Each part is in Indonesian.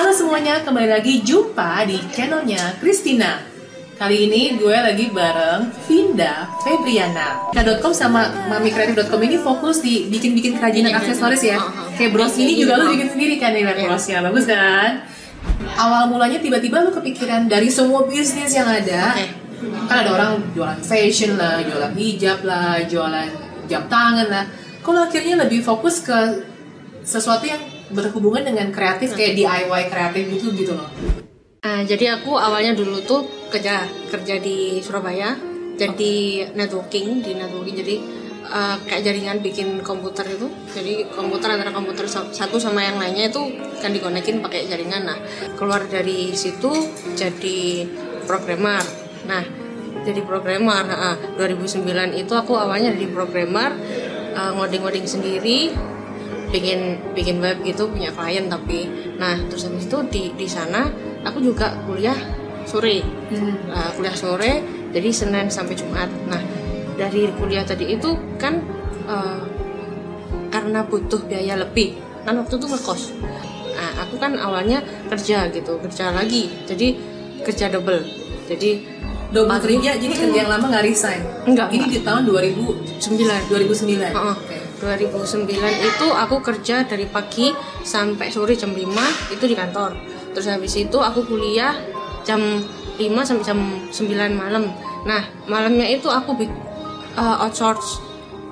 Halo semuanya, kembali lagi jumpa di channelnya Christina. Kali ini gue lagi bareng Vinda Febriana. K.com sama mamikreatif.com ini fokus di bikin-bikin kerajinan aksesoris ya. Kayak bros ini juga lu bikin sendiri kan nih brosnya, bagus kan? Awal mulanya tiba-tiba lu kepikiran dari semua bisnis yang ada, kan ada orang jualan fashion lah, jualan hijab lah, jualan jam tangan lah. Kalau akhirnya lebih fokus ke sesuatu yang berhubungan dengan kreatif kayak DIY kreatif gitu gitu loh. Nah, jadi aku awalnya dulu tuh kerja kerja di Surabaya, jadi networking di networking jadi uh, kayak jaringan bikin komputer itu. Jadi komputer antara komputer satu sama yang lainnya itu kan dikonekin pakai jaringan. Nah, keluar dari situ jadi programmer. Nah, jadi programmer. Nah, 2009 itu aku awalnya jadi programmer uh, ngoding-ngoding sendiri bikin bikin web gitu punya klien tapi nah terus habis itu di di sana aku juga kuliah sore. Hmm. nah, kuliah sore jadi senin sampai jumat. Nah dari kuliah tadi itu kan uh, karena butuh biaya lebih kan waktu itu ngekos. Nah aku kan awalnya kerja gitu kerja lagi jadi kerja double. Jadi double kerja jadi kerja yang lama nggak resign? Enggak ini di tahun 2009 2009 uh -uh. Okay 2009 itu aku kerja dari pagi sampai sore jam 5 itu di kantor. Terus habis itu aku kuliah jam 5 sampai jam 9 malam. Nah malamnya itu aku uh, outsource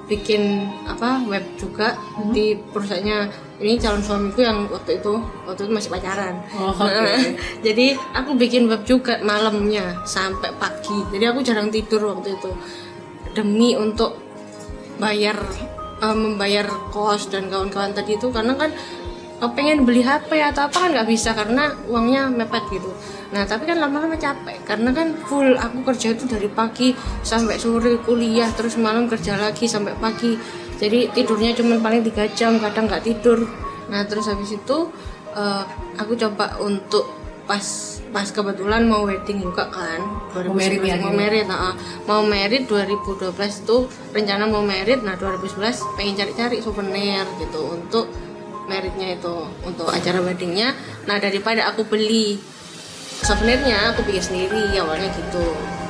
bikin apa web juga hmm. di perusahaannya. Ini calon suamiku yang waktu itu waktu itu masih pacaran. Oh, okay. jadi aku bikin web juga malamnya sampai pagi. Jadi aku jarang tidur waktu itu. Demi untuk bayar uh, membayar kos dan kawan-kawan tadi itu karena kan uh, pengen beli HP atau apa kan nggak bisa karena uangnya mepet gitu. Nah tapi kan lama-lama capek karena kan full aku kerja itu dari pagi sampai sore kuliah terus malam kerja lagi sampai pagi. Jadi tidurnya cuma paling tiga jam kadang nggak tidur. Nah terus habis itu uh, aku coba untuk pas pas kebetulan mau wedding juga kan 2019 mau merit ya mau merit nah, mau merit 2012 itu rencana mau merit nah 2011 pengen cari-cari souvenir gitu untuk meritnya itu untuk acara weddingnya. Nah daripada aku beli souvenirnya aku bikin sendiri awalnya gitu.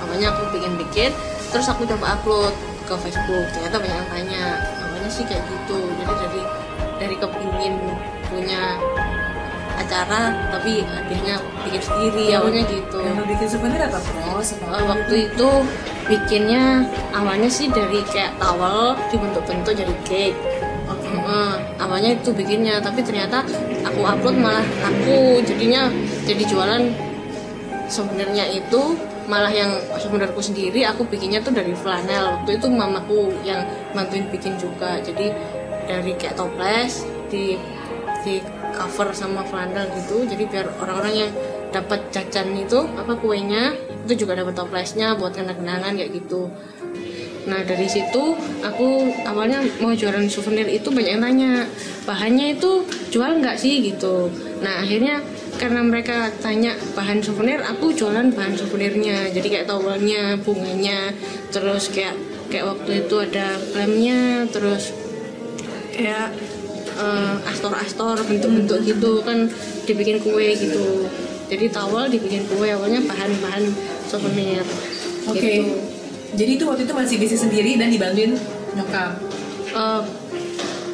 Awalnya aku bikin bikin terus aku coba upload ke Facebook ternyata banyak yang tanya awalnya sih kayak gitu? Jadi dari dari kepingin punya acara tapi hadiahnya bikin sendiri awalnya gitu. yang bikin souvenir apa? Uh, waktu itu bikinnya awalnya sih dari kayak towel dibentuk-bentuk jadi cake. Okay. uh, awalnya itu bikinnya tapi ternyata aku upload malah aku jadinya jadi jualan sebenarnya itu malah yang sebenarnya sendiri aku bikinnya tuh dari flanel. Waktu itu mamaku yang bantuin bikin juga. Jadi dari kayak toples di di cover sama flanel gitu. Jadi biar orang-orang yang dapat jajan itu apa kuenya itu juga dapat toplesnya buat kenang-kenangan kayak gitu. Nah dari situ aku awalnya mau jualan souvenir itu banyak yang tanya bahannya itu jual nggak sih? gitu. Nah akhirnya karena mereka tanya bahan souvenir aku jualan bahan souvenirnya. Jadi kayak towelnya bunganya terus kayak kayak waktu itu ada lemnya terus kayak astor-astor bentuk-bentuk gitu kan dibikin kue gitu. Jadi tawal dibikin kue awalnya bahan-bahan souvenir. Oke. Okay. gitu. jadi itu waktu itu masih bisnis sendiri dan dibantuin nyokap? Uh,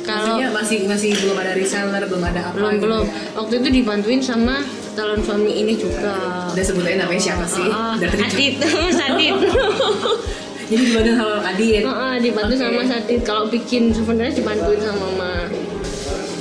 kalau Maksudnya masih masih belum ada reseller belum ada apa belum gitu belum. ya? waktu itu dibantuin sama calon suami ini juga. Udah sebutin namanya siapa sih? Uh, uh, Adit Sadit jadi dibantuin sama Adit. Uh, uh, dibantu okay. sama Sadit kalau bikin sebenarnya dibantuin sama mama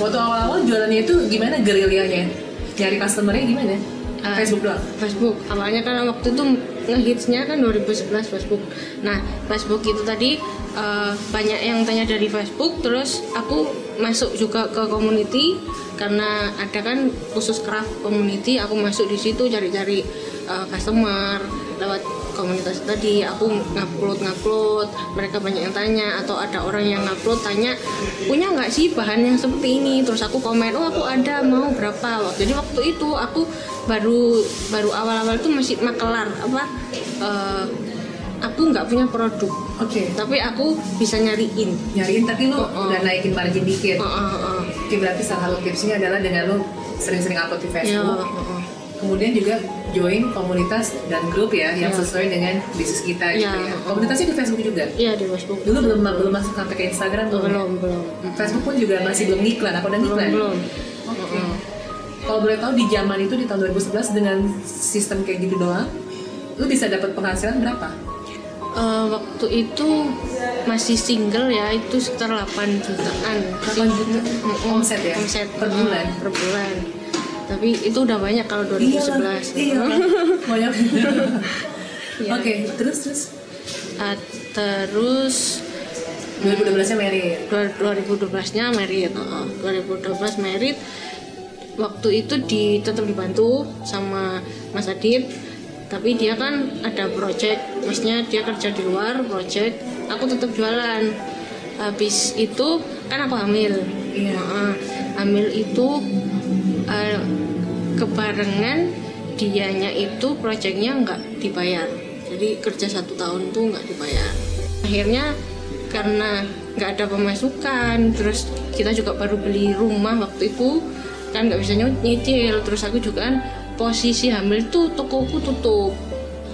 waktu awal-awal jualannya itu gimana gerilyanya nyari customernya gimana? Uh, Facebook doang? Facebook. Awalnya kan waktu itu ngehitsnya kan 2011 Facebook. Nah Facebook itu tadi uh, banyak yang tanya dari Facebook terus aku masuk juga ke community karena ada kan khusus craft community aku masuk di situ cari-cari uh, customer lewat komunitas tadi aku ngupload ngupload mereka banyak yang tanya atau ada orang yang ngupload tanya punya nggak sih bahan yang seperti ini terus aku komen oh aku ada mau berapa jadi waktu itu aku baru baru awal-awal itu masih makelar apa uh, aku nggak punya produk oke okay. tapi aku bisa nyariin nyariin tapi lu oh, oh. udah naikin margin dikit oh, oh. Oke, berarti salah satu tipsnya adalah dengan lu sering-sering upload di ya Facebook. heeh. Kemudian juga join komunitas dan grup ya yang Ya. sesuai dengan bisnis kita gitu Ya. ya. Komunitasnya di Facebook juga. iya di Facebook Dulu belum belum masuk sampai ke Instagram belum. ya? belum belum Facebook pun juga masih belum ngiklan. Aku udah belum ngiklan. belum Oke. Kalau boleh tahu di zaman itu di tahun 2011 dengan sistem kayak gitu doang, lu bisa dapat penghasilan berapa? Eh, waktu itu masih single ya itu sekitar 8 jutaan 8 juta omset ya? omset per mm, bulan. per bulan tapi itu udah banyak kalau 2011 Iya, banyak. Iya. Oke, terus terus? Ah, terus 2012 nya married. 2012 nya merit Heeh, 2012 merit waktu itu di tetap dibantu sama Mas Adit tapi dia kan ada project maksudnya dia kerja di luar project aku tetap jualan. Habis itu kan aku hamil. Iya. Heeh, hamil itu eh, kebarengan dianya itu projectnya nggak dibayar. Jadi kerja satu tahun tuh nggak dibayar. Akhirnya karena nggak ada pemasukan terus kita juga baru beli rumah waktu itu kan nggak bisa ny- nyicil. Terus aku juga kan posisi hamil tuh tokoku tutup.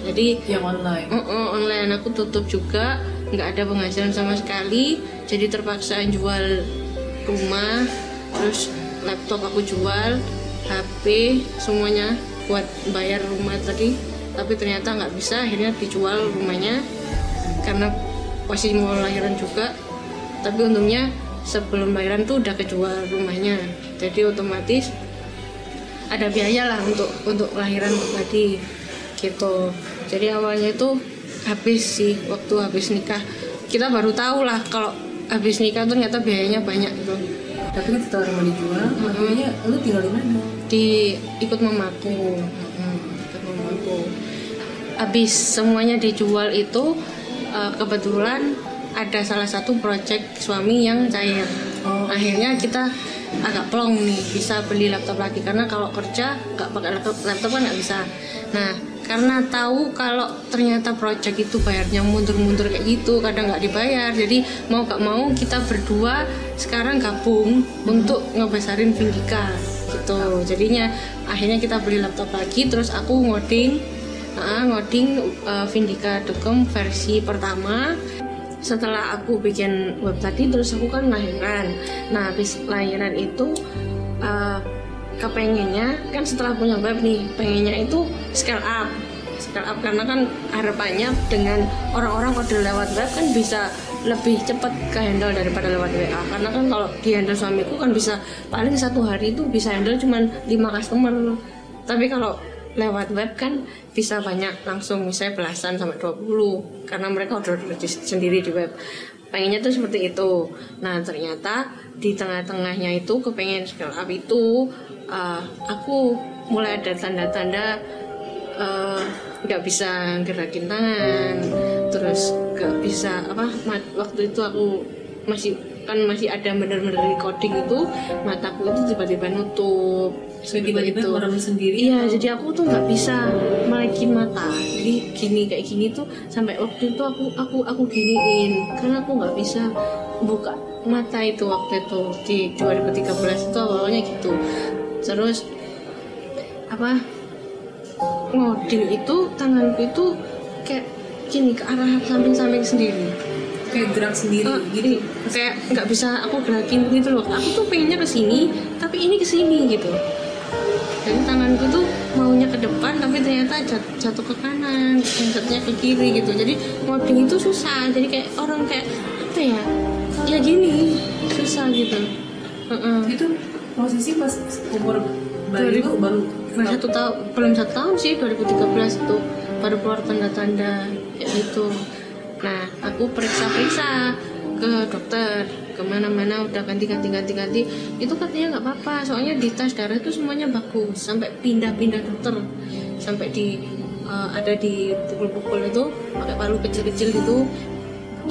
Jadi Yang online. Uh, uh, online. Aku tutup juga nggak ada penghasilan sama sekali. Jadi terpaksa jual rumah terus laptop aku jual HP semuanya buat bayar rumah tadi. Tapi ternyata nggak bisa akhirnya dijual rumahnya karena posisi mau lahiran juga. Tapi untungnya sebelum lahiran tuh udah kejual rumahnya. Jadi otomatis ada biaya lah untuk untuk lahiran tadi gitu. Jadi awalnya itu habis sih waktu habis nikah. Kita baru tahu lah kalau habis nikah tuh ternyata biayanya banyak gitu. Tapi setelah rumah dijual, akhirnya lu tinggal di mana? Di ikut mamaku Mm, ikut mamaku habis semuanya dijual itu eh, kebetulan ada salah satu project suami yang cair. Oh. akhirnya kita agak plong nih bisa beli laptop lagi. Karena kalau kerja nggak pakai laptop laptop kan nggak bisa. Nah karena tahu kalau ternyata project itu bayarnya mundur-mundur kayak gitu kadang nggak dibayar. Jadi mau gak mau kita berdua sekarang gabung untuk ngebesarin Vindika gitu. Jadinya akhirnya kita beli laptop lagi terus aku ngoding Nah, ngoding uh, Vindika.com versi pertama. Setelah aku bikin web tadi terus aku kan lahiran. Nah habis lahiran itu uh, kepengennya kan setelah punya web nih pengennya itu scale up. Scale up karena kan harapannya dengan orang-orang order lewat web kan bisa lebih cepat ke handle daripada lewat WA karena kan kalau di handle suamiku kan bisa paling satu hari itu bisa handle cuman 5 customer. Tapi kalau lewat web kan bisa banyak langsung misalnya belasan sampai 20 karena mereka regis- sendiri di web. Pengennya tuh seperti itu. Nah ternyata di tengah-tengahnya itu kepengen scale up itu uh, aku mulai ada tanda-tanda uh, nggak bisa gerakin tangan. Terus nggak bisa apa waktu itu aku masih kan masih ada bener-bener recording itu mataku itu tiba-tiba nutup. Tiba-tiba orang sendiri Iya, jadi aku tuh nggak bisa melekin mata. Jadi gini kayak gini tuh sampai waktu itu aku aku aku giniin. Karena aku nggak bisa buka mata itu waktu itu di 2013 itu awalnya gitu. Terus apa ngoding itu tanganku itu kayak gini ke arah samping-samping sendiri. kayak gerak sendiri Eh, gitu. kayak nggak bisa aku gerakin gitu loh aku tuh pengennya ke sini tapi ini ke sini gitu jadi tanganku tuh maunya ke depan tapi ternyata jat- jatuh ke kanan satunya ke kiri gitu jadi ngoding itu susah jadi kayak orang kayak apa ya ya gini susah gitu Heeh. Itu posisi pas umur baru baru Baru satu tahun belum satu tahun sih 2013 itu baru keluar tanda-tanda kayak gitu. Nah aku periksa-periksa ke dokter ke mana-mana udah ganti ganti ganti ganti itu katanya nggak apa-apa soalnya di tes darah itu semuanya bagus. Sampai pindah-pindah dokter sampai di eh, ada di pukul-pukul itu pakai palu kecil-kecil gitu.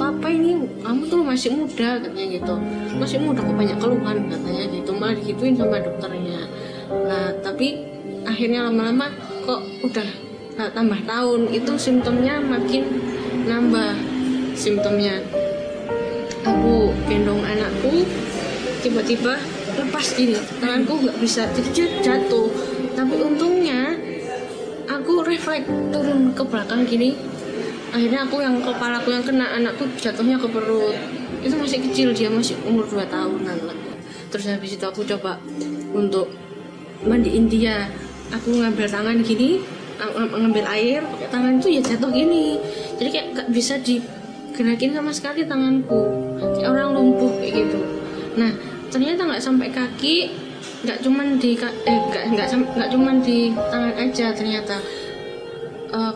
Apa ini kamu tuh masih muda katanya gitu. Masih muda kok banyak keluhan katanya gitu. Malah digituin sama dokternya. Nah tapi akhirnya lama-lama kok udah nggak tambah tahun. Itu simptomnya makin nambah simptomnya. Aku gendong anakku tiba-tiba lepas gini. Tanganku nggak bisa jadi jatuh. Tapi untungnya aku refleks turun ke belakang gini. Akhirnya aku yang kepala aku yang kena anakku jatuhnya ke perut. Itu masih kecil dia masih umur 2 tahunan terus habis itu aku coba untuk mandiin dia aku ngambil tangan gini ng- ngambil air pakai tangan itu ya jatuh gini. Jadi kayak gak bisa digerakin sama sekali tanganku. Kayak orang lumpuh kayak gitu. Nah ternyata nggak sampai kaki nggak cuman di eh nggak nggak cuman di tangan aja ternyata. Eh,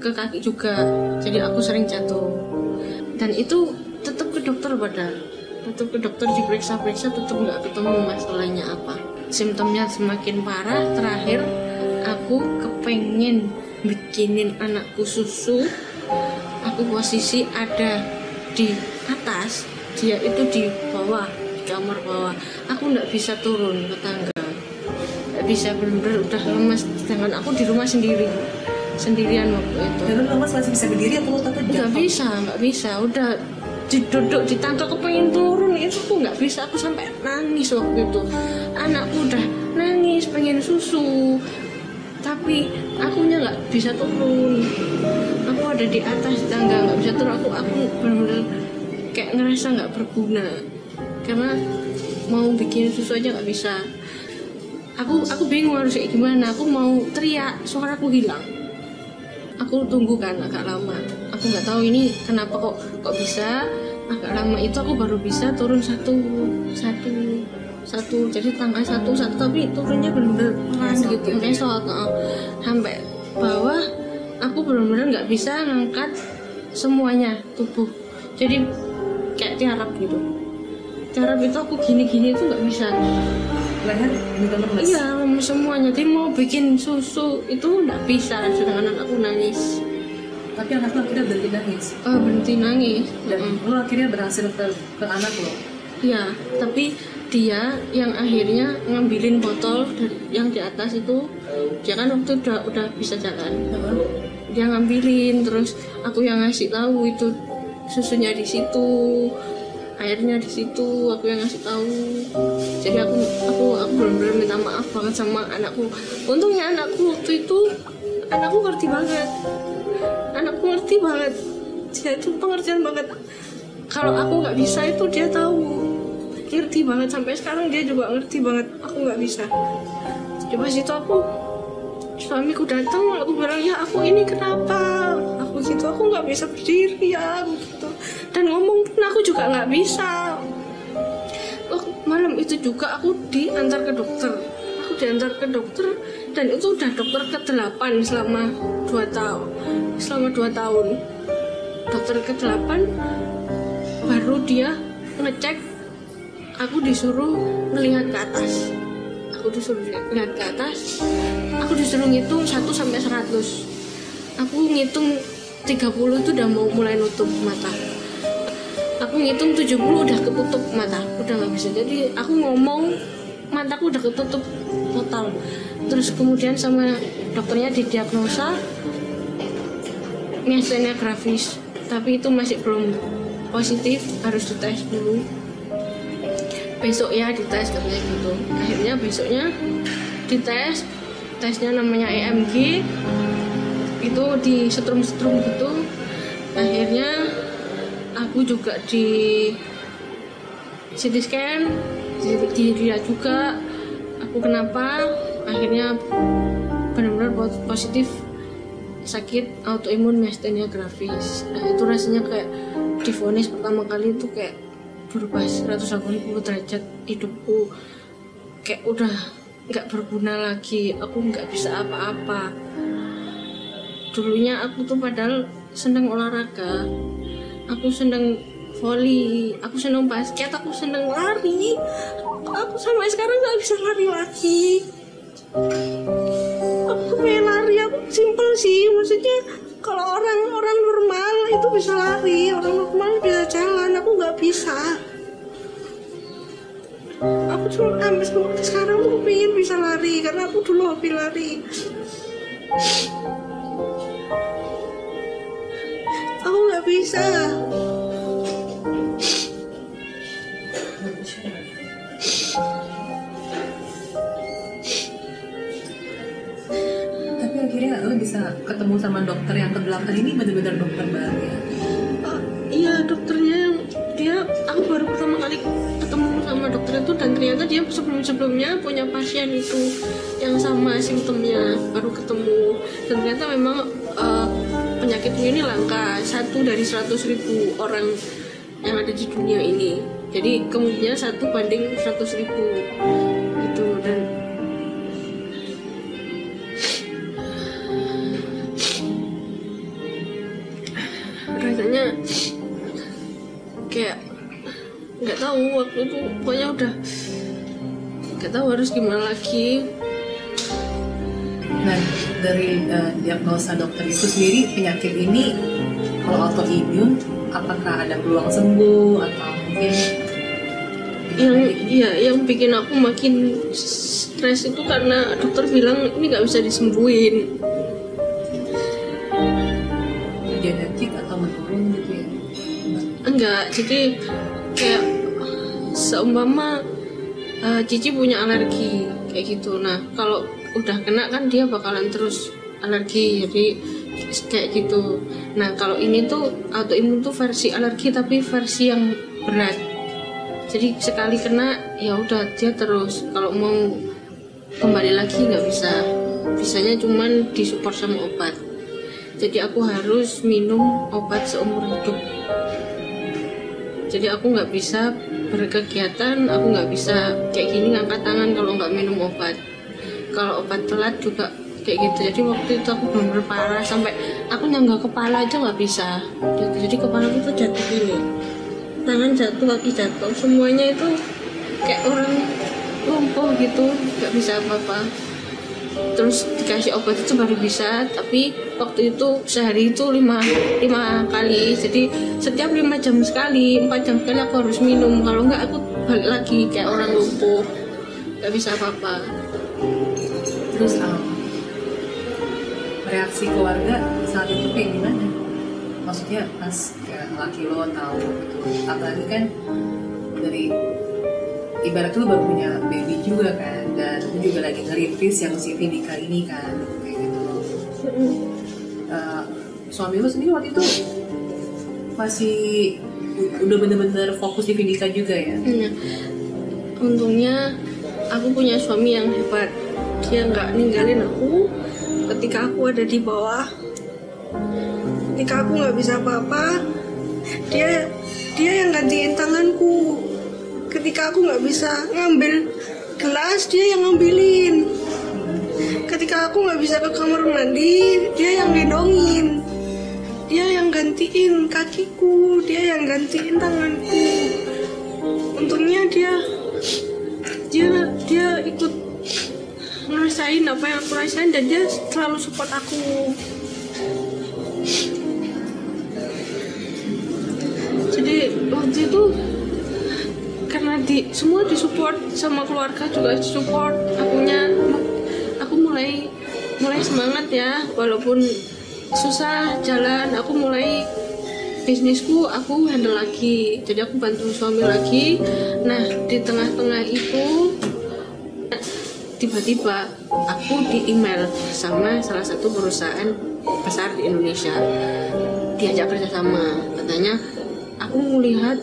ke kaki juga. Jadi aku sering jatuh. Dan itu tetap ke dokter padahal. Tetap ke dokter diperiksa-periksa tetap nggak ketemu masalahnya apa simptomnya semakin parah terakhir aku kepengen bikinin anakku susu. Aku posisi ada di atas dia itu di bawah di kamar bawah. Aku nggak bisa turun ke tangga. Nggak bisa bener-bener udah lemas. Sedangkan aku di rumah sendiri sendirian waktu itu. Dan lu lemas masih bisa berdiri atau tetap nggak bisa nggak bisa. Udah duduk di tangga aku pengen turun. Itu tuh nggak bisa aku sampai nangis waktu itu. Anakku udah nangis pengen susu. Tapi akunya nggak bisa turun. Aku ada di atas tangga nggak bisa turun. Aku aku benar-benar kayak ngerasa nggak berguna. Karena mau bikin susu aja nggak bisa. Aku aku bingung harus kayak gimana. Aku mau teriak suaraku hilang aku tunggu kan agak lama. Aku nggak tahu ini kenapa kok kok bisa. Agak lama itu aku baru bisa turun satu satu satu. Jadi tangga satu satu. Tapi turunnya benar-benar pelan gitu ngesot uh. sampai bawah aku benar-benar nggak bisa ngangkat semuanya tubuh. Jadi kayak tiarap gitu. Tiarap itu aku gini-gini itu nggak bisa Leher lemas. Iya, lemes semuanya. Jadi mau bikin susu itu nggak bisa, sedangkan anak aku nangis. Tapi anak lu akhirnya berhenti nangis. Oh, berhenti nangis. Dan Mm. lu akhirnya berhasil ke, ke anak lo. Iya, tapi dia yang akhirnya ngambilin botol dari yang di atas itu, dia kan waktu udah udah bisa jalan. Dia ngambilin, terus aku yang ngasih tahu itu susunya di situ, airnya di situ, aku yang ngasih tahu. Jadi aku aku aku benar-benar minta maaf banget sama anakku. Untungnya anakku waktu itu anakku ngerti banget. Anakku ngerti banget. Dia itu pengertian banget. Kalau aku nggak bisa itu dia tahu. Ngerti banget sampai sekarang dia juga ngerti banget. Aku nggak bisa. Coba situ aku suamiku datang aku bilang ya aku ini kenapa aku gitu aku nggak bisa berdiri ya aku dan ngomong pun aku juga nggak bisa. Malam itu juga aku diantar ke dokter. Aku diantar ke dokter dan itu udah dokter ke 8 selama 2 tahun selama 2 tahun. Dokter ke 8 baru dia ngecek aku disuruh melihat ke atas. Aku disuruh lihat ke atas. Aku disuruh ngitung 1 sampai 100 aku ngitung 30 itu udah mau mulai nutup mata aku ngitung 70 udah ketutup mata udah nggak bisa. Jadi aku ngomong mataku udah ketutup total. Terus kemudian sama dokternya didiagnosa miastenia gravis tapi itu masih belum positif harus dites dulu. Besok ya dites katanya gitu. Akhirnya besoknya dites tesnya namanya EMG itu di setrum-setrum gitu. Akhirnya aku juga di CT scan di, dilihat juga. Aku kenapa? Akhirnya benar-benar po- positif sakit autoimun miastenia gravis nah itu rasanya kayak difonis pertama kali itu kayak berubah 180 derajat hidupku. Kayak udah nggak berguna lagi aku nggak bisa apa-apa. Dulunya aku tuh padahal seneng olahraga aku seneng volley aku seneng basket aku seneng lari. Aku sampai sekarang nggak bisa lari lagi. Aku pengen lari aku simple sih. Maksudnya kalau orang orang normal itu bisa lari orang normal bisa jalan aku nggak bisa. Aku cuma sampai sekarang aku pengen bisa lari karena aku dulu hobi lari aku nggak bisa. Tapi akhirnya lo bisa ketemu sama dokter yang ke belakang ini benar-benar dokter baru ya uh, iya dokternya yang dia aku baru pertama kali ketemu sama dokter itu dan ternyata dia sebelum-sebelumnya punya pasien itu yang sama simptomnya baru ketemu. Dan ternyata memang penyakit ini langka satu dari 100 ribu orang yang ada di dunia ini. Jadi kemungkinan satu banding 100 ribu gitu. Dan rasanya kayak nggak tahu waktu itu pokoknya udah nggak tahu harus gimana lagi dari eh, diagnosa dokter itu sendiri penyakit ini kalau autoimun apakah ada peluang sembuh atau mungkin yang ya yang bikin aku makin stres itu karena dokter bilang ini nggak bisa disembuhin genetik atau menurun gitu ya? enggak jadi kayak seumpama eh, Cici punya alergi kayak gitu nah kalau udah kena kan dia bakalan terus alergi jadi kayak gitu. Nah kalau ini tuh autoimun tuh versi alergi tapi versi yang berat. Jadi sekali kena ya udah dia terus. Kalau mau kembali lagi nggak bisa. Bisanya cuman disupport sama obat. Jadi aku harus minum obat seumur hidup. Jadi aku nggak bisa berkegiatan aku nggak bisa kayak gini ngangkat tangan kalau nggak minum obat kalau obat telat juga kayak gitu. Jadi waktu itu aku benar parah sampai aku nyangga kepala aja nggak bisa. Gitu. jadi kepala aku tuh jatuh gini. Tangan jatuh kaki jatuh semuanya itu kayak orang lumpuh gitu nggak bisa apa-apa. Terus dikasih obat itu baru bisa tapi waktu itu sehari itu lima lima kali. Jadi setiap lima jam sekali empat jam sekali aku harus minum. Kalau nggak aku balik lagi kayak orang lumpuh. Nggak bisa apa-apa Terus um, reaksi keluarga saat itu kayak gimana? Maksudnya pas ya, laki lo tahu gitu. Apalagi kan dari ibarat lu baru punya baby juga kan dan lu juga lagi ngerintis yang si Vindika ini kan kayak gitu. Uh, suami lu sendiri waktu itu masih udah bener-bener fokus di Vindika juga ya? Iya. untungnya aku punya suami yang hebat dia nggak ninggalin aku ketika aku ada di bawah. Ketika aku nggak bisa apa-apa dia dia yang gantiin tanganku. Ketika aku nggak bisa ngambil gelas dia yang ngambilin. Ketika aku nggak bisa ke kamar mandi dia yang gendongin dia yang gantiin kakiku dia yang gantiin tanganku. Untungnya dia dia dia ikut ngerasain apa yang aku rasain dan dia selalu support aku. Jadi waktu itu karena di semua disupport sama keluarga juga support akunya aku mulai mulai semangat ya walaupun susah jalan aku mulai bisnisku aku handle lagi. Jadi aku bantu suami lagi. Nah di tengah-tengah itu tiba-tiba aku di email sama salah satu perusahaan besar di Indonesia. Diajak kerjasama. Katanya aku melihat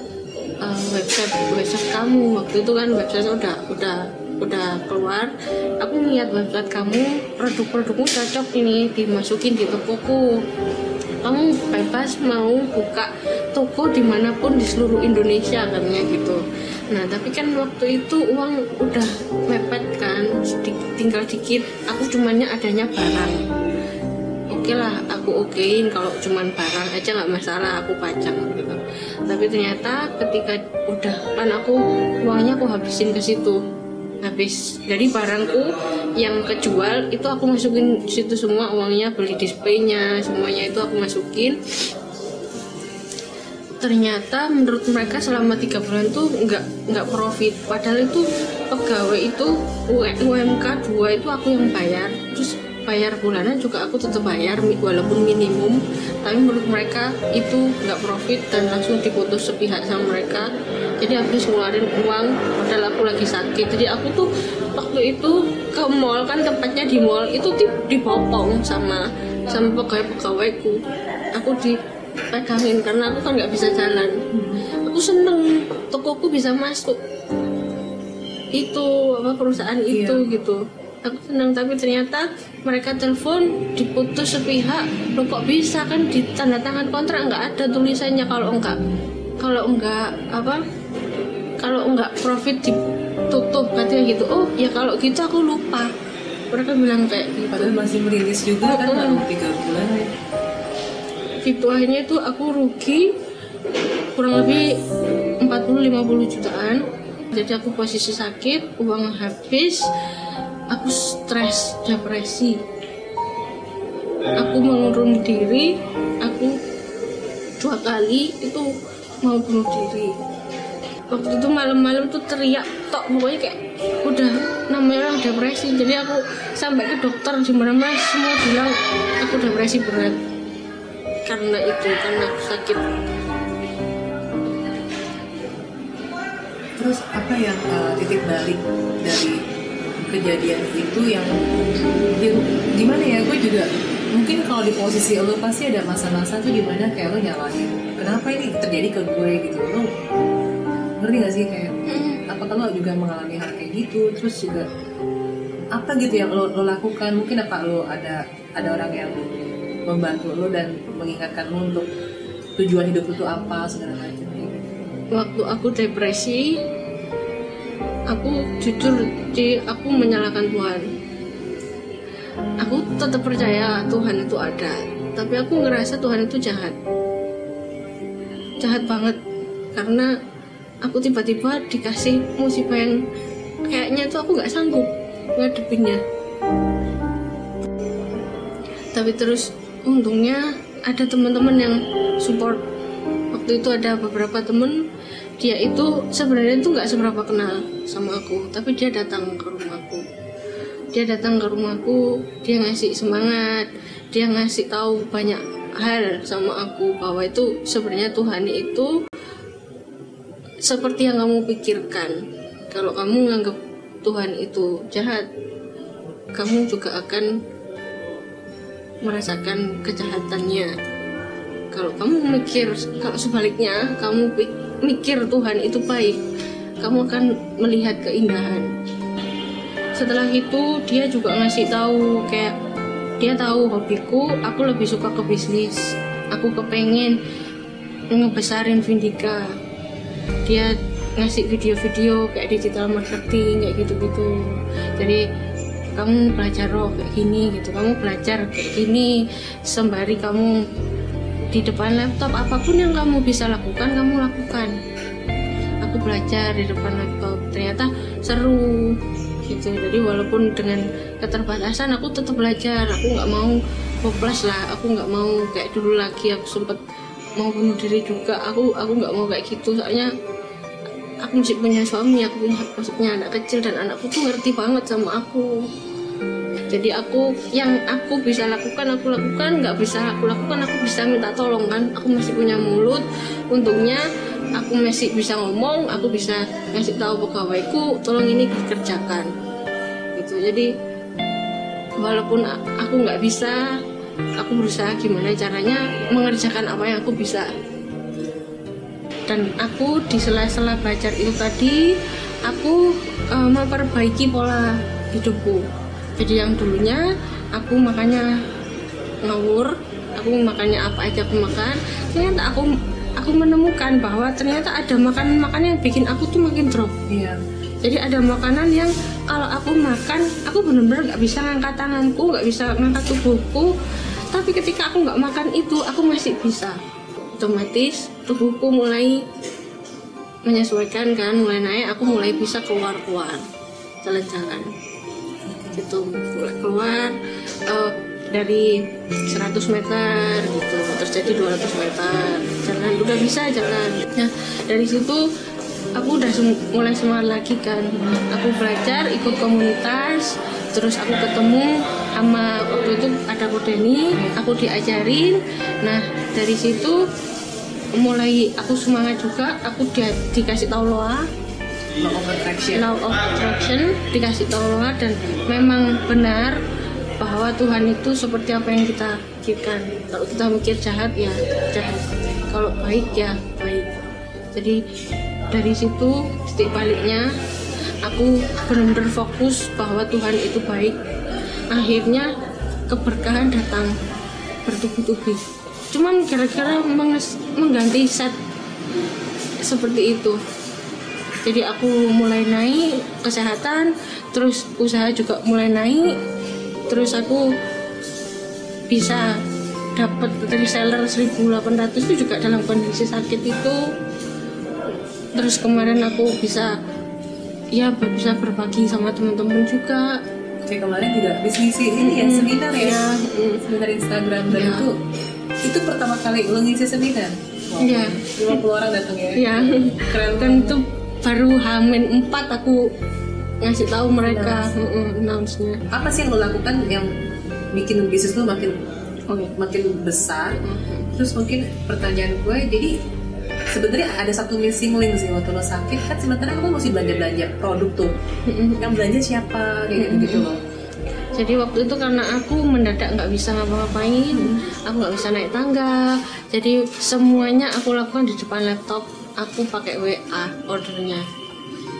uh, website website kamu. Waktu itu kan website udah udah udah keluar. Aku lihat website kamu produk-produkmu cocok ini dimasukin di tokoku kamu bebas mau buka toko di mana pun di seluruh Indonesia katanya gitu. Nah tapi kan waktu itu uang udah mepet kan sedikit, tinggal dikit. Aku cumannya adanya barang. Oke lah aku okein kalau cuman barang aja nggak masalah aku pajang gitu. Tapi ternyata ketika udah kan aku uangnya aku habisin ke situ habis dari barangku yang kejual itu aku masukin situ semua uangnya beli displaynya semuanya itu aku masukin. Ternyata menurut mereka selama tiga bulan tuh nggak nggak profit. Padahal itu pegawai itu UMK 2 itu aku yang bayar. Terus bayar bulanan juga aku tetap bayar walaupun minimum. Tapi menurut mereka itu nggak profit dan langsung diputus sepihak sama mereka. Jadi habis ngeluarin uang padahal aku lagi sakit. Jadi aku tuh waktu itu ke mall kan tempatnya di mall itu di, dibopong sama sama pegawai pegawaiku aku dipegangin karena aku kan nggak bisa jalan. Aku seneng tokoku bisa masuk. Itu apa perusahaan itu gitu. Aku senang tapi ternyata mereka telepon diputus sepihak lo kok bisa kan di tanda tangan kontrak? Nggak ada tulisannya kalau enggak kalau enggak apa kalau enggak profit ditutup katanya gitu. Oh ya kalau gitu aku lupa. Mereka bilang kayak gitu. Padahal masih merilis juga kan Mm-mm. baru tiga bulan. Ya. gitu akhirnya itu aku rugi kurang lebih 40-50 jutaan. Jadi aku posisi sakit uang habis aku stres depresi. Aku mengurung diri aku dua kali itu mau bunuh diri. Waktu itu malam-malam tuh teriak tok pokoknya kayak udah namanya depresi. Jadi aku sampai ke dokter di mana-mana semua bilang aku depresi berat. Karena itu karena aku sakit. Terus apa yang uh, titik balik dari kejadian itu yang yang gimana ya gue juga mungkin kalau di posisi lo pasti ada masa-masa tuh di mana kayak lo nyalahin kenapa ini terjadi ke gue? gitu. Lo ngerti gak sih kayak apakah lo juga mengalami hal kayak gitu terus juga apa gitu yang lo, lo lakukan? Mungkin apa lo ada ada orang yang membantu lo dan mengingatkan lo untuk tujuan hidup lo tuh apa segala macam gitu. waktu aku depresi aku jujur di aku menyalahkan Tuhan. Aku tetap percaya Tuhan itu ada tapi aku ngerasa Tuhan itu jahat. Jahat banget karena aku tiba-tiba dikasih musibah yang kayaknya tuh aku nggak sanggup ngadepinnya. Tapi terus untungnya ada teman-teman yang support. Waktu itu ada beberapa temen dia itu sebenarnya itu nggak seberapa kenal sama aku tapi dia datang ke rumahku dia datang ke rumahku dia ngasih semangat dia ngasih tahu banyak hal sama aku bahwa itu sebenarnya Tuhan itu seperti yang kamu pikirkan. Kalau kamu nganggap Tuhan itu jahat kamu juga akan merasakan kejahatannya. Kalau kamu mikir kalau sebaliknya kamu pi- mikir Tuhan itu baik. Kamu akan melihat keindahan. Setelah itu dia juga ngasih tahu kayak dia tahu hobiku aku lebih suka ke bisnis. Aku kepengen ngebesarin Vindika. Dia ngasih video-video kayak digital marketing kayak gitu-gitu. Jadi kamu belajar roh kayak gini gitu kamu belajar kayak gini sembari kamu di depan laptop apa pun yang kamu bisa lakukan kamu lakukan. Aku belajar di depan laptop. Ternyata seru gitu. Jadi walaupun dengan keterbatasan aku tetap belajar. Aku nggak mau hopeless lah. Aku nggak mau kayak dulu lagi. Aku sempet mau bunuh diri juga. Aku aku nggak mau kayak gitu. Soalnya aku masih punya suami aku punya maksudnya anak kecil dan anakku tuh ngerti banget sama aku jadi aku yang aku bisa lakukan aku lakukan. Nggak bisa aku lakukan aku bisa minta tolong kan? Aku masih punya mulut. Untungnya aku masih bisa ngomong aku bisa ngasih tahu pegawaiku tolong ini dikerjakan. Gitu. Jadi walaupun aku nggak bisa aku berusaha gimana caranya mengerjakan apa yang aku bisa. Dan aku di sela-sela belajar itu tadi aku eh, memperbaiki pola hidupku jadi yang dulunya aku makannya ngawur aku makannya apa aja aku makan. Ternyata aku aku menemukan bahwa ternyata ada makanan-makanan yang bikin aku tuh makin drop. Iya. Jadi ada makanan yang kalau aku makan aku benar-benar nggak bisa ngangkat tanganku nggak bisa ngangkat tubuhku. Tapi ketika aku nggak makan itu aku masih bisa. Otomatis tubuhku mulai menyesuaikan kan mulai naik aku mulai bisa keluar keluar jalan-jalan gitu keluar eh, dari 100 meter gitu terus jadi 200 meter. Jalan udah bisa jalan. Nah dari situ aku udah sem- mulai semangat lagi kan. Aku belajar ikut komunitas terus aku ketemu sama waktu itu ada Kodeni aku diajarin. Nah dari situ mulai aku semangat juga aku di- dikasih tahu loa law of attraction. Dikasih tahu dan memang benar bahwa Tuhan itu seperti apa yang kita pikirkan. Kalau kita mikir jahat ya jahat. Kalau baik ya baik. Jadi dari situ titik baliknya aku benar-benar fokus bahwa Tuhan itu baik. Akhirnya keberkahan datang bertubi-tubi. Cuman kira-kira mengganti set seperti itu jadi aku mulai naik kesehatan terus usaha juga mulai naik terus aku bisa dapat reseller 1800 itu juga dalam kondisi sakit itu. Terus kemarin aku bisa ya bisa berbagi sama teman-teman juga. Kayak kemarin juga bisnis ini ya seminar ya, ya seminar Instagram. Dan ya. itu itu pertama kali lo ngisi seminar? Wow. ya 50 orang datang ya? Ya keren. Dan itu baru hamin 4 aku ngasih tahu mereka. Announce-nya. Apa sih yang lo lakukan yang bikin bisnis lo makin okay. makin besar? Terus mungkin pertanyaan gue jadi sebenarnya ada satu missing link sih waktu lo sakit. Kan sementara lo mesti belanja belanja produk tuh. Yang belanja siapa? Kayak gitu gitu loh. Jadi waktu itu karena aku mendadak nggak bisa ngapa-ngapain aku nggak bisa naik tangga. Jadi semuanya aku lakukan di depan laptop aku pakai WA ordernya.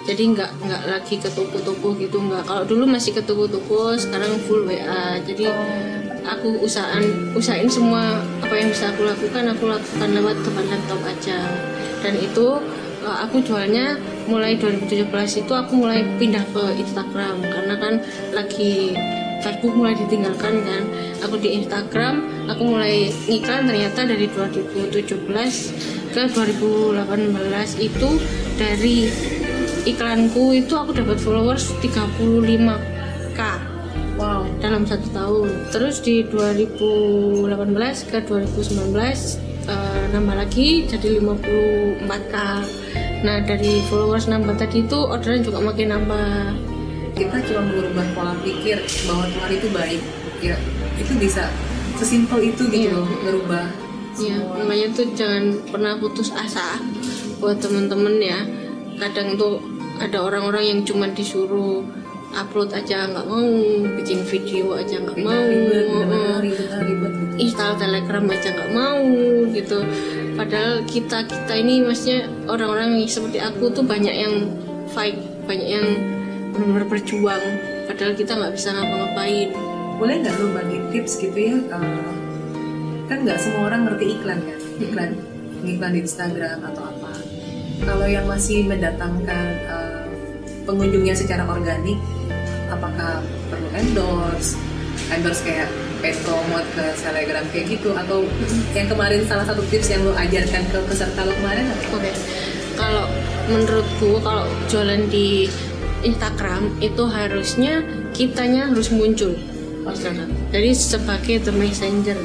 Jadi nggak nggak lagi ke toko-toko gitu nggak. Kalau dulu masih ke toko-toko sekarang full WA jadi aku usahain usahain semua apa yang bisa aku lakukan aku lakukan lewat depan laptop aja. Dan itu aku jualnya mulai 2017 itu aku mulai pindah ke Instagram. Karena kan lagi Facebook mulai ditinggalkan kan. Aku di Instagram aku mulai ngiklan ternyata dari 2017 ke 2018 itu dari iklanku itu aku dapat followers 35k wow. dalam satu tahun. Terus di 2018 ke 2019 uh, nambah lagi jadi 54k nah dari followers nambah tadi itu orderan juga makin nambah. Kita cuma mengubah pola pikir bahwa Tuhan itu baik. Ya itu bisa sesimpel itu gitu Iya. loh merubah ya semua. makanya tuh jangan pernah putus asa buat temen-temen ya. Kadang tuh ada orang-orang yang cuma disuruh upload aja nggak mau bikin video aja nggak mau ribet gitu. Install telegram aja nggak mau gitu. Padahal kita kita ini maksudnya orang-orang seperti aku tuh banyak yang fight banyak yang benar-benar berjuang. Padahal kita nggak bisa ngapa-ngapain boleh nggak lo bagi tips gitu ya? Eh, kan nggak semua orang ngerti iklan kan? Iklan iklan di Instagram atau apa. Kalau yang masih mendatangkan eh, pengunjungnya secara organik apakah perlu endorse? Endorse kayak paid promote ke telegram kayak gitu? Atau yang kemarin salah satu tips yang lo ajarkan ke peserta lo kemarin? Oke, kalau menurutku kalau jualan di Instagram itu harusnya kitanya harus muncul. Misalnya. Jadi sebagai the messenger.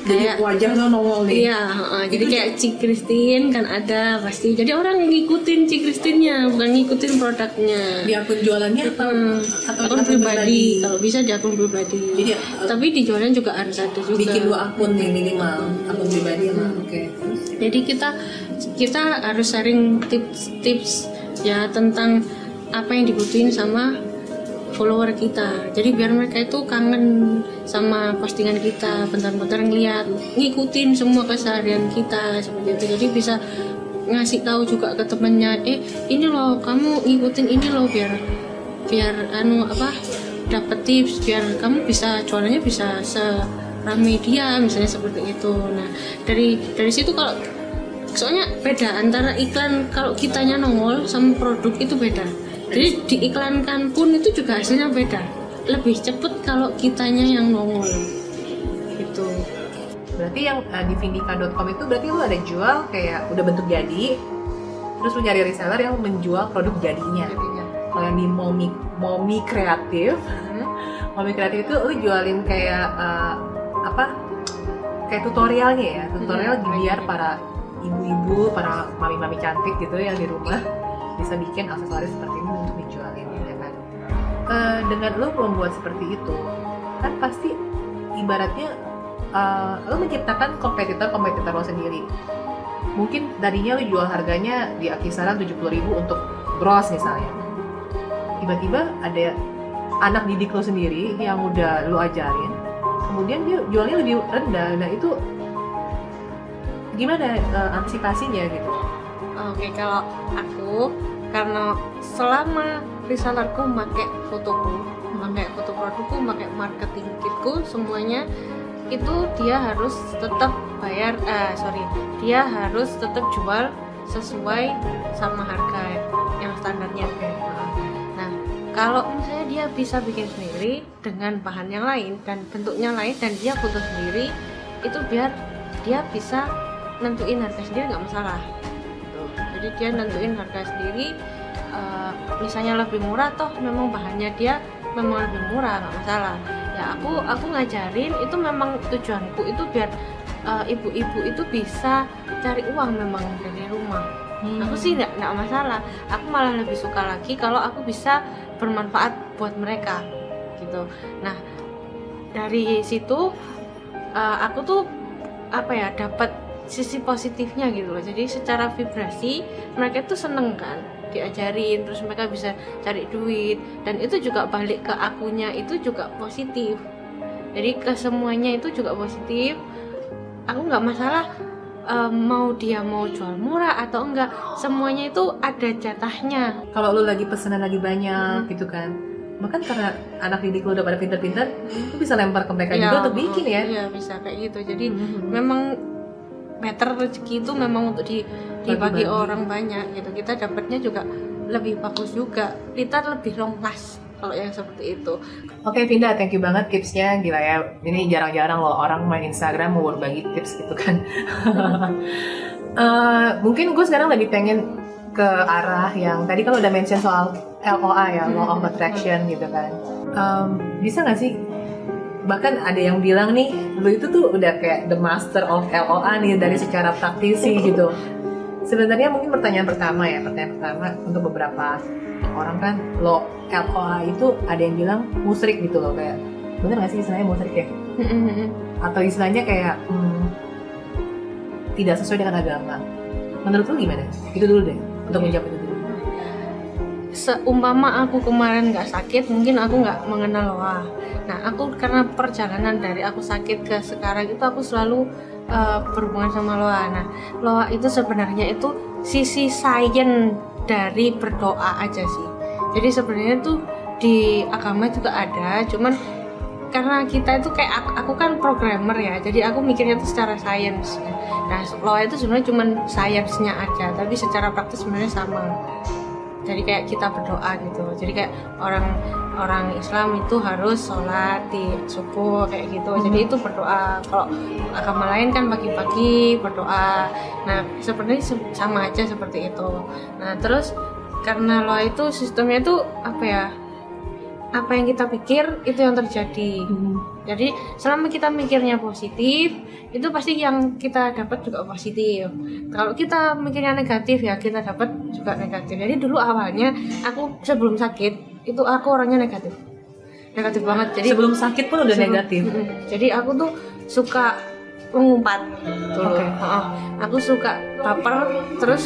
jadi Kayak wajah lo nongol nih Iya, heeh. jadi kayak Ci Christine kan ada pasti. Jadi orang ngikutin Ci Christine-nya, bukan ngikutin produknya. di akun jualannya atau Hmm, atau akun di pribadi. Kalau bisa di akun pribadi. Jadi, tapi di jualan juga harus ada juga. bikin dua akun nih minimal akun pribadi sama oke terus Jadi kita kita harus sharing tips-tips ya tentang apa yang dibutuhin sama follower kita. Jadi biar mereka itu kangen sama postingan kita, bentar-bentar ngeliat, ngikutin semua keseharian kita seperti itu. Jadi bisa ngasih tahu juga ke temennya, eh ini loh kamu ngikutin ini loh biar biar anu apa dapat tips biar kamu bisa jualannya bisa serame dia misalnya seperti itu. Nah dari dari situ kalau soalnya beda antara iklan kalau kitanya nongol sama produk itu beda jadi diiklankan pun itu juga hasilnya beda. Lebih cepet kalau kitanya yang nongol. Gitu. Berarti yang uh, di vindika.com itu berarti lu ada jual kayak udah bentuk jadi terus lu nyari reseller yang menjual produk jadinya. Kalau yang di momi momi kreatif momi kreatif itu lu jualin kayak uh, apa? Kayak tutorialnya ya. Tutorial Hmm, biar para ibu-ibu para mami-mami cantik gitu yang di rumah bisa bikin aksesoris seperti untuk dijualin ya kan Eh, dengan lo membuat seperti itu kan pasti ibaratnya eh, lo menciptakan kompetitor-kompetitor lo sendiri. Mungkin tadinya lo jual harganya di kisaran 70.000 untuk bros misalnya. Tiba-tiba ada anak didik lo sendiri yang udah lo ajarin kemudian dia jualnya lebih rendah. Nah itu gimana uh, antisipasinya gitu? Oke kalau aku karena selama resellerku pakai fotoku pakai foto produkku pakai marketing kitku semuanya itu dia harus tetap bayar eh sorry dia harus tetap jual sesuai sama harga yang standarnya nah kalau misalnya dia bisa bikin sendiri dengan bahan yang lain dan bentuknya lain dan dia foto sendiri itu biar dia bisa nentuin harga sendiri nggak masalah. Jadi dia nentuin harga sendiri uh, misalnya lebih murah toh memang bahannya dia memang lebih murah nggak masalah. Ya aku aku ngajarin itu memang tujuanku itu biar eh, ibu-ibu uh, itu bisa cari uang memang dari rumah. Hmm. aku sih nggak nggak masalah. Aku malah lebih suka lagi kalau aku bisa bermanfaat buat mereka gitu. Nah dari situ uh, aku tuh apa ya dapat sisi positifnya gitu loh. Jadi secara vibrasi mereka tuh seneng kan diajarin terus mereka bisa cari duit dan itu juga balik ke akunya itu juga positif. Jadi ke semuanya itu juga positif. Aku nggak masalah um, mau dia mau jual murah atau enggak semuanya itu ada jatahnya. Kalau lu lagi pesanan lagi banyak hmm. gitu kan bahkan karena anak didik lu udah pada pinter-pinter hmm. lu bisa lempar ke mereka ya, juga untuk bikin ya. Iya bisa kayak gitu. Jadi hmm. memang meter rezeki itu memang untuk di dibagi orang banyak gitu kita dapatnya juga lebih bagus juga kita lebih long last kalau yang seperti itu. Oke, okay, Vinda, thank you banget tipsnya. Gila ya, ini jarang-jarang loh orang main Instagram mau berbagi tips gitu kan. uh, mungkin gue sekarang lebih pengen ke arah yang tadi kan udah mention soal LOA ya, Law of Attraction gitu kan. Um, bisa nggak sih bahkan ada yang bilang nih lu itu tuh udah kayak the master of LOA nih dari secara praktisi gitu. Sebenarnya mungkin pertanyaan pertama ya pertanyaan pertama untuk beberapa orang kan lo LOA itu ada yang bilang musrik gitu loh kayak bener gak sih istilahnya musrik ya? Atau istilahnya kayak hmm, tidak sesuai dengan agama. Menurut lu gimana? Itu dulu deh untuk menjawab itu seumpama aku kemarin nggak sakit mungkin aku nggak mengenal loa. Nah aku karena perjalanan dari aku sakit ke sekarang itu aku selalu uh, berhubungan sama loa. Nah loa itu sebenarnya itu sisi sains dari berdoa aja sih. Jadi sebenarnya tuh di agama juga ada cuman karena kita itu kayak aku, aku kan programmer ya jadi aku mikirnya itu secara sains. Nah loa itu sebenarnya cuman sainsnya aja tapi secara praktis sebenarnya sama jadi kayak kita berdoa gitu. Jadi kayak orang orang Islam itu harus sholat di subuh kayak gitu. Jadi hmm. itu berdoa. Kalau agama lain kan pagi-pagi berdoa. Nah sebenarnya sama aja seperti itu. Nah terus karena lo itu sistemnya itu apa ya apa yang kita pikir itu yang terjadi. Hmm. jadi selama kita mikirnya positif itu pasti yang kita dapat juga positif. Kalau kita mikirnya negatif ya kita dapat juga negatif. Jadi dulu awalnya aku sebelum sakit itu aku orangnya negatif. Negatif banget jadi sebelum sakit pun udah sebelum, negatif? Mm, jadi aku tuh suka mengumpat. Dulu okay. aku suka baper terus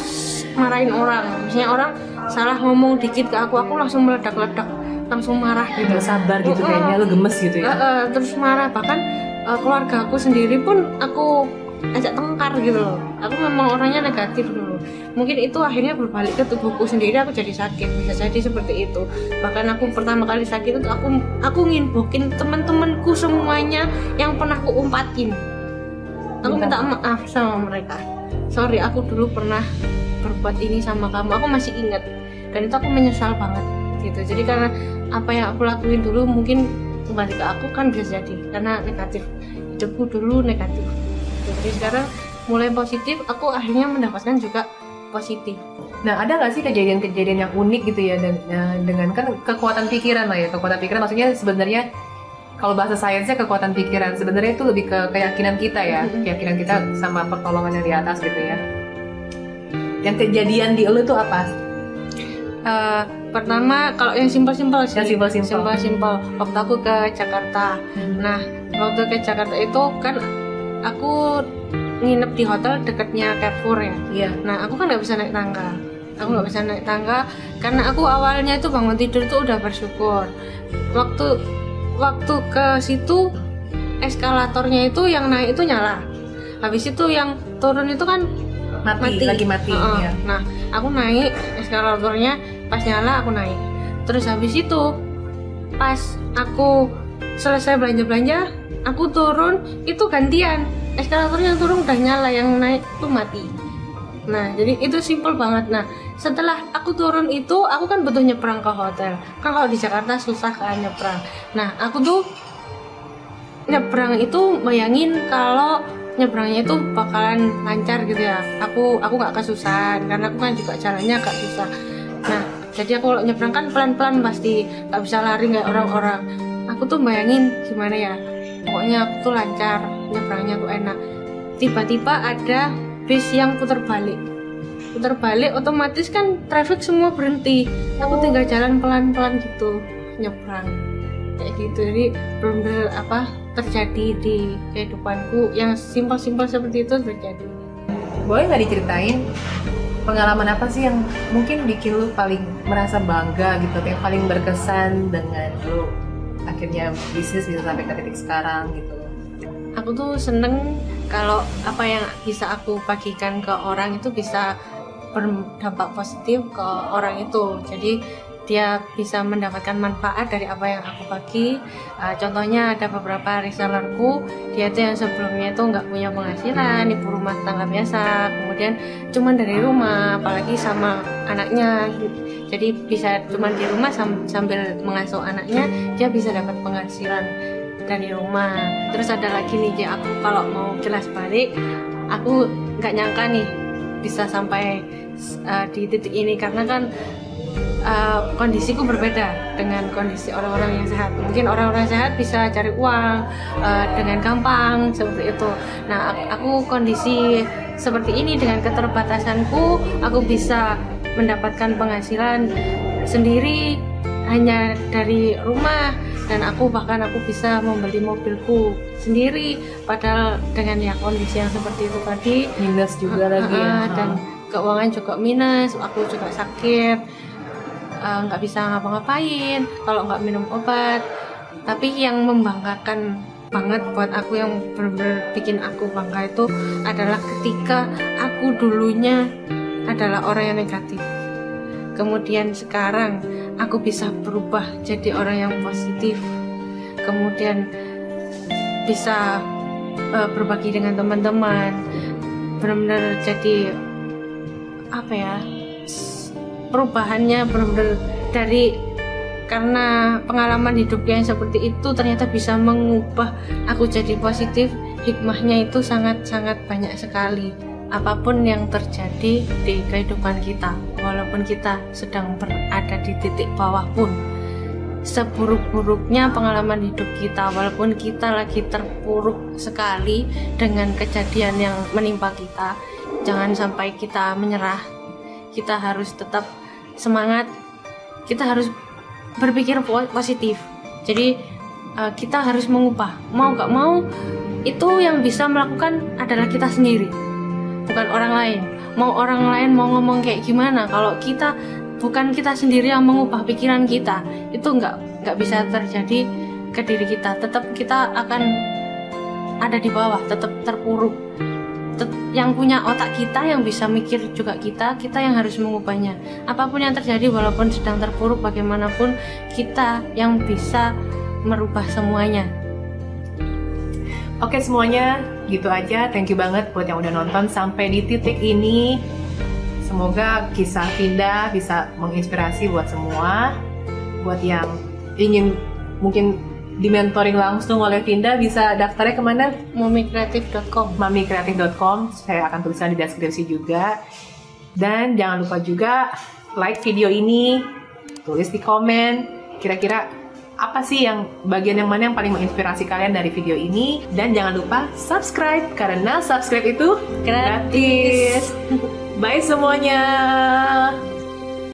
marahin orang. Misalnya orang salah ngomong dikit ke aku aku langsung meledak-ledak langsung marah gitu. Gak sabar gitu uh, kayaknya lo gemes gitu ya? Uh, uh, terus marah. Bahkan uh, keluarga aku sendiri pun aku ajak tengkar gitu loh. Aku memang orangnya negatif dulu mungkin itu akhirnya berbalik ke tubuhku sendiri aku jadi sakit. Bisa jadi seperti itu. Bahkan aku pertama kali sakit itu aku aku nginbokin teman-temanku semuanya yang pernah aku umpatin. Aku minta maaf sama mereka. Sorry aku dulu pernah berbuat ini sama kamu. Aku masih ingat. Dan itu aku menyesal banget gitu. Jadi karena apa yang aku lakuin dulu mungkin kembali ke aku kan bisa jadi karena negatif hidupku dulu negatif. Jadi sekarang mulai positif aku akhirnya mendapatkan juga positif. Nah ada nggak sih kejadian-kejadian yang unik gitu ya dan uh, dengan kan kekuatan pikiran lah ya kekuatan pikiran maksudnya sebenarnya kalau bahasa sainsnya kekuatan pikiran sebenarnya itu lebih ke keyakinan kita ya keyakinan kita sama pertolongan yang di atas gitu ya. Yang kejadian di lo itu apa? Uh, pertama kalau yang simpel-simpel sih. yang simpel-simpel. Simpel-simpel. Waktu aku ke Jakarta. Hmm. nah waktu ke Jakarta itu kan aku nginep di hotel dekatnya Carrefour ya. Iya. Nah aku kan nggak bisa naik tangga. Aku nggak bisa naik tangga karena aku awalnya itu bangun tidur tuh udah bersyukur. Waktu waktu ke situ eskalatornya itu yang naik itu nyala. Habis itu yang turun itu kan mati, mati. lagi mati Heeh. ya. nah aku naik eskalatornya pas nyala aku naik. Terus habis itu pas aku selesai belanja belanja aku turun itu gantian. Eskalatornya yang turun udah nyala yang naik tuh mati. Nah jadi itu simple banget. Nah setelah aku turun itu aku kan butuh nyebrang ke hotel. Kan kalau di Jakarta susah kan nyebrang. Nah aku tuh nyebrang itu bayangin kalau nyebrangnya itu bakalan lancar gitu ya. Aku aku nggak kesusahan karena aku kan juga jalannya agak susah nah jadi aku kalau nyebrang kan pelan-pelan pasti nggak bisa lari kayak orang-orang. Aku tuh bayangin gimana ya pokoknya aku tuh lancar nyebrangnya tuh enak. Tiba-tiba ada bis yang putar balik. Putar balik otomatis kan traffic semua berhenti. Aku tinggal jalan pelan-pelan gitu nyebrang. Kayak gitu jadi bener-bener apa terjadi di kehidupanku. Yang simpel-simpel seperti itu terjadi. Boleh nggak diceritain pengalaman apa sih yang mungkin bikin lu paling merasa bangga gitu, yang paling berkesan dengan lu akhirnya bisnis bisa sampai ke titik sekarang gitu. aku tuh seneng kalau apa yang bisa aku bagikan ke orang itu bisa berdampak positif ke orang itu jadi dia bisa mendapatkan manfaat dari apa yang aku bagi. Uh, contohnya ada beberapa resellerku dia tuh yang sebelumnya itu nggak punya penghasilan ibu rumah tangga biasa kemudian cuman dari rumah apalagi sama anaknya. Jadi bisa cuman di rumah sam- sambil mengasuh anaknya dia bisa dapat penghasilan dari rumah. Terus ada lagi nih aku kalau mau jelas balik aku nggak nyangka nih bisa sampai uh, di titik ini. Karena kan uh, kondisiku berbeda dengan kondisi orang-orang yang sehat. Mungkin orang-orang sehat bisa cari uang uh, dengan gampang seperti itu. Nah ak- aku kondisi seperti ini dengan keterbatasanku aku bisa mendapatkan penghasilan sendiri hanya dari rumah dan aku bahkan aku bisa membeli mobilku sendiri padahal dengan ya kondisi yang seperti itu tadi. Minus juga lagi ya. Ah, dan keuangan juga minus aku juga sakit eh, nggak bisa ngapa-ngapain kalau nggak minum obat. Tapi yang membanggakan banget buat aku yang benar-benar bikin aku bangga itu adalah ketika aku dulunya adalah orang yang negatif. Kemudian sekarang aku bisa berubah jadi orang yang positif. Kemudian bisa eh, berbagi dengan teman-teman. Benar-benar jadi apa ya perubahannya benar-benar dari karena pengalaman hidup yang seperti itu ternyata bisa mengubah aku jadi positif hikmahnya itu sangat-sangat banyak sekali. Apa pun yang terjadi di kehidupan kita walaupun kita sedang berada di titik bawah pun seburuk-buruknya pengalaman hidup kita walaupun kita lagi terpuruk sekali dengan kejadian yang menimpa kita jangan sampai kita menyerah kita harus tetap semangat. Kita harus berpikir po- positif. Jadi eh, kita harus mengubah. Mau gak mau itu yang bisa melakukan adalah kita sendiri bukan orang lain. Mau orang lain mau ngomong kayak gimana kalau kita bukan kita sendiri yang mengubah pikiran kita itu nggak nggak bisa terjadi ke diri kita. Tetap kita akan ada di bawah tetap terpuruk yang punya otak kita yang bisa mikir juga kita kita yang harus mengubahnya apa pun yang terjadi walaupun sedang terpuruk bagaimanapun kita yang bisa merubah semuanya Oke semuanya, gitu aja. Thank you banget buat yang udah nonton sampai di titik ini. Semoga kisah Vinda bisa menginspirasi buat semua. Buat yang ingin mungkin dimentoring langsung oleh Vinda bisa daftarnya ke mana? momikreatif.com mamikreatif.com saya akan tuliskan di deskripsi juga dan jangan lupa juga like video ini tulis di komen kira-kira apa sih yang bagian yang mana yang paling menginspirasi kalian dari video ini dan jangan lupa subscribe karena subscribe itu Gratis. gratis. Bye semuanya.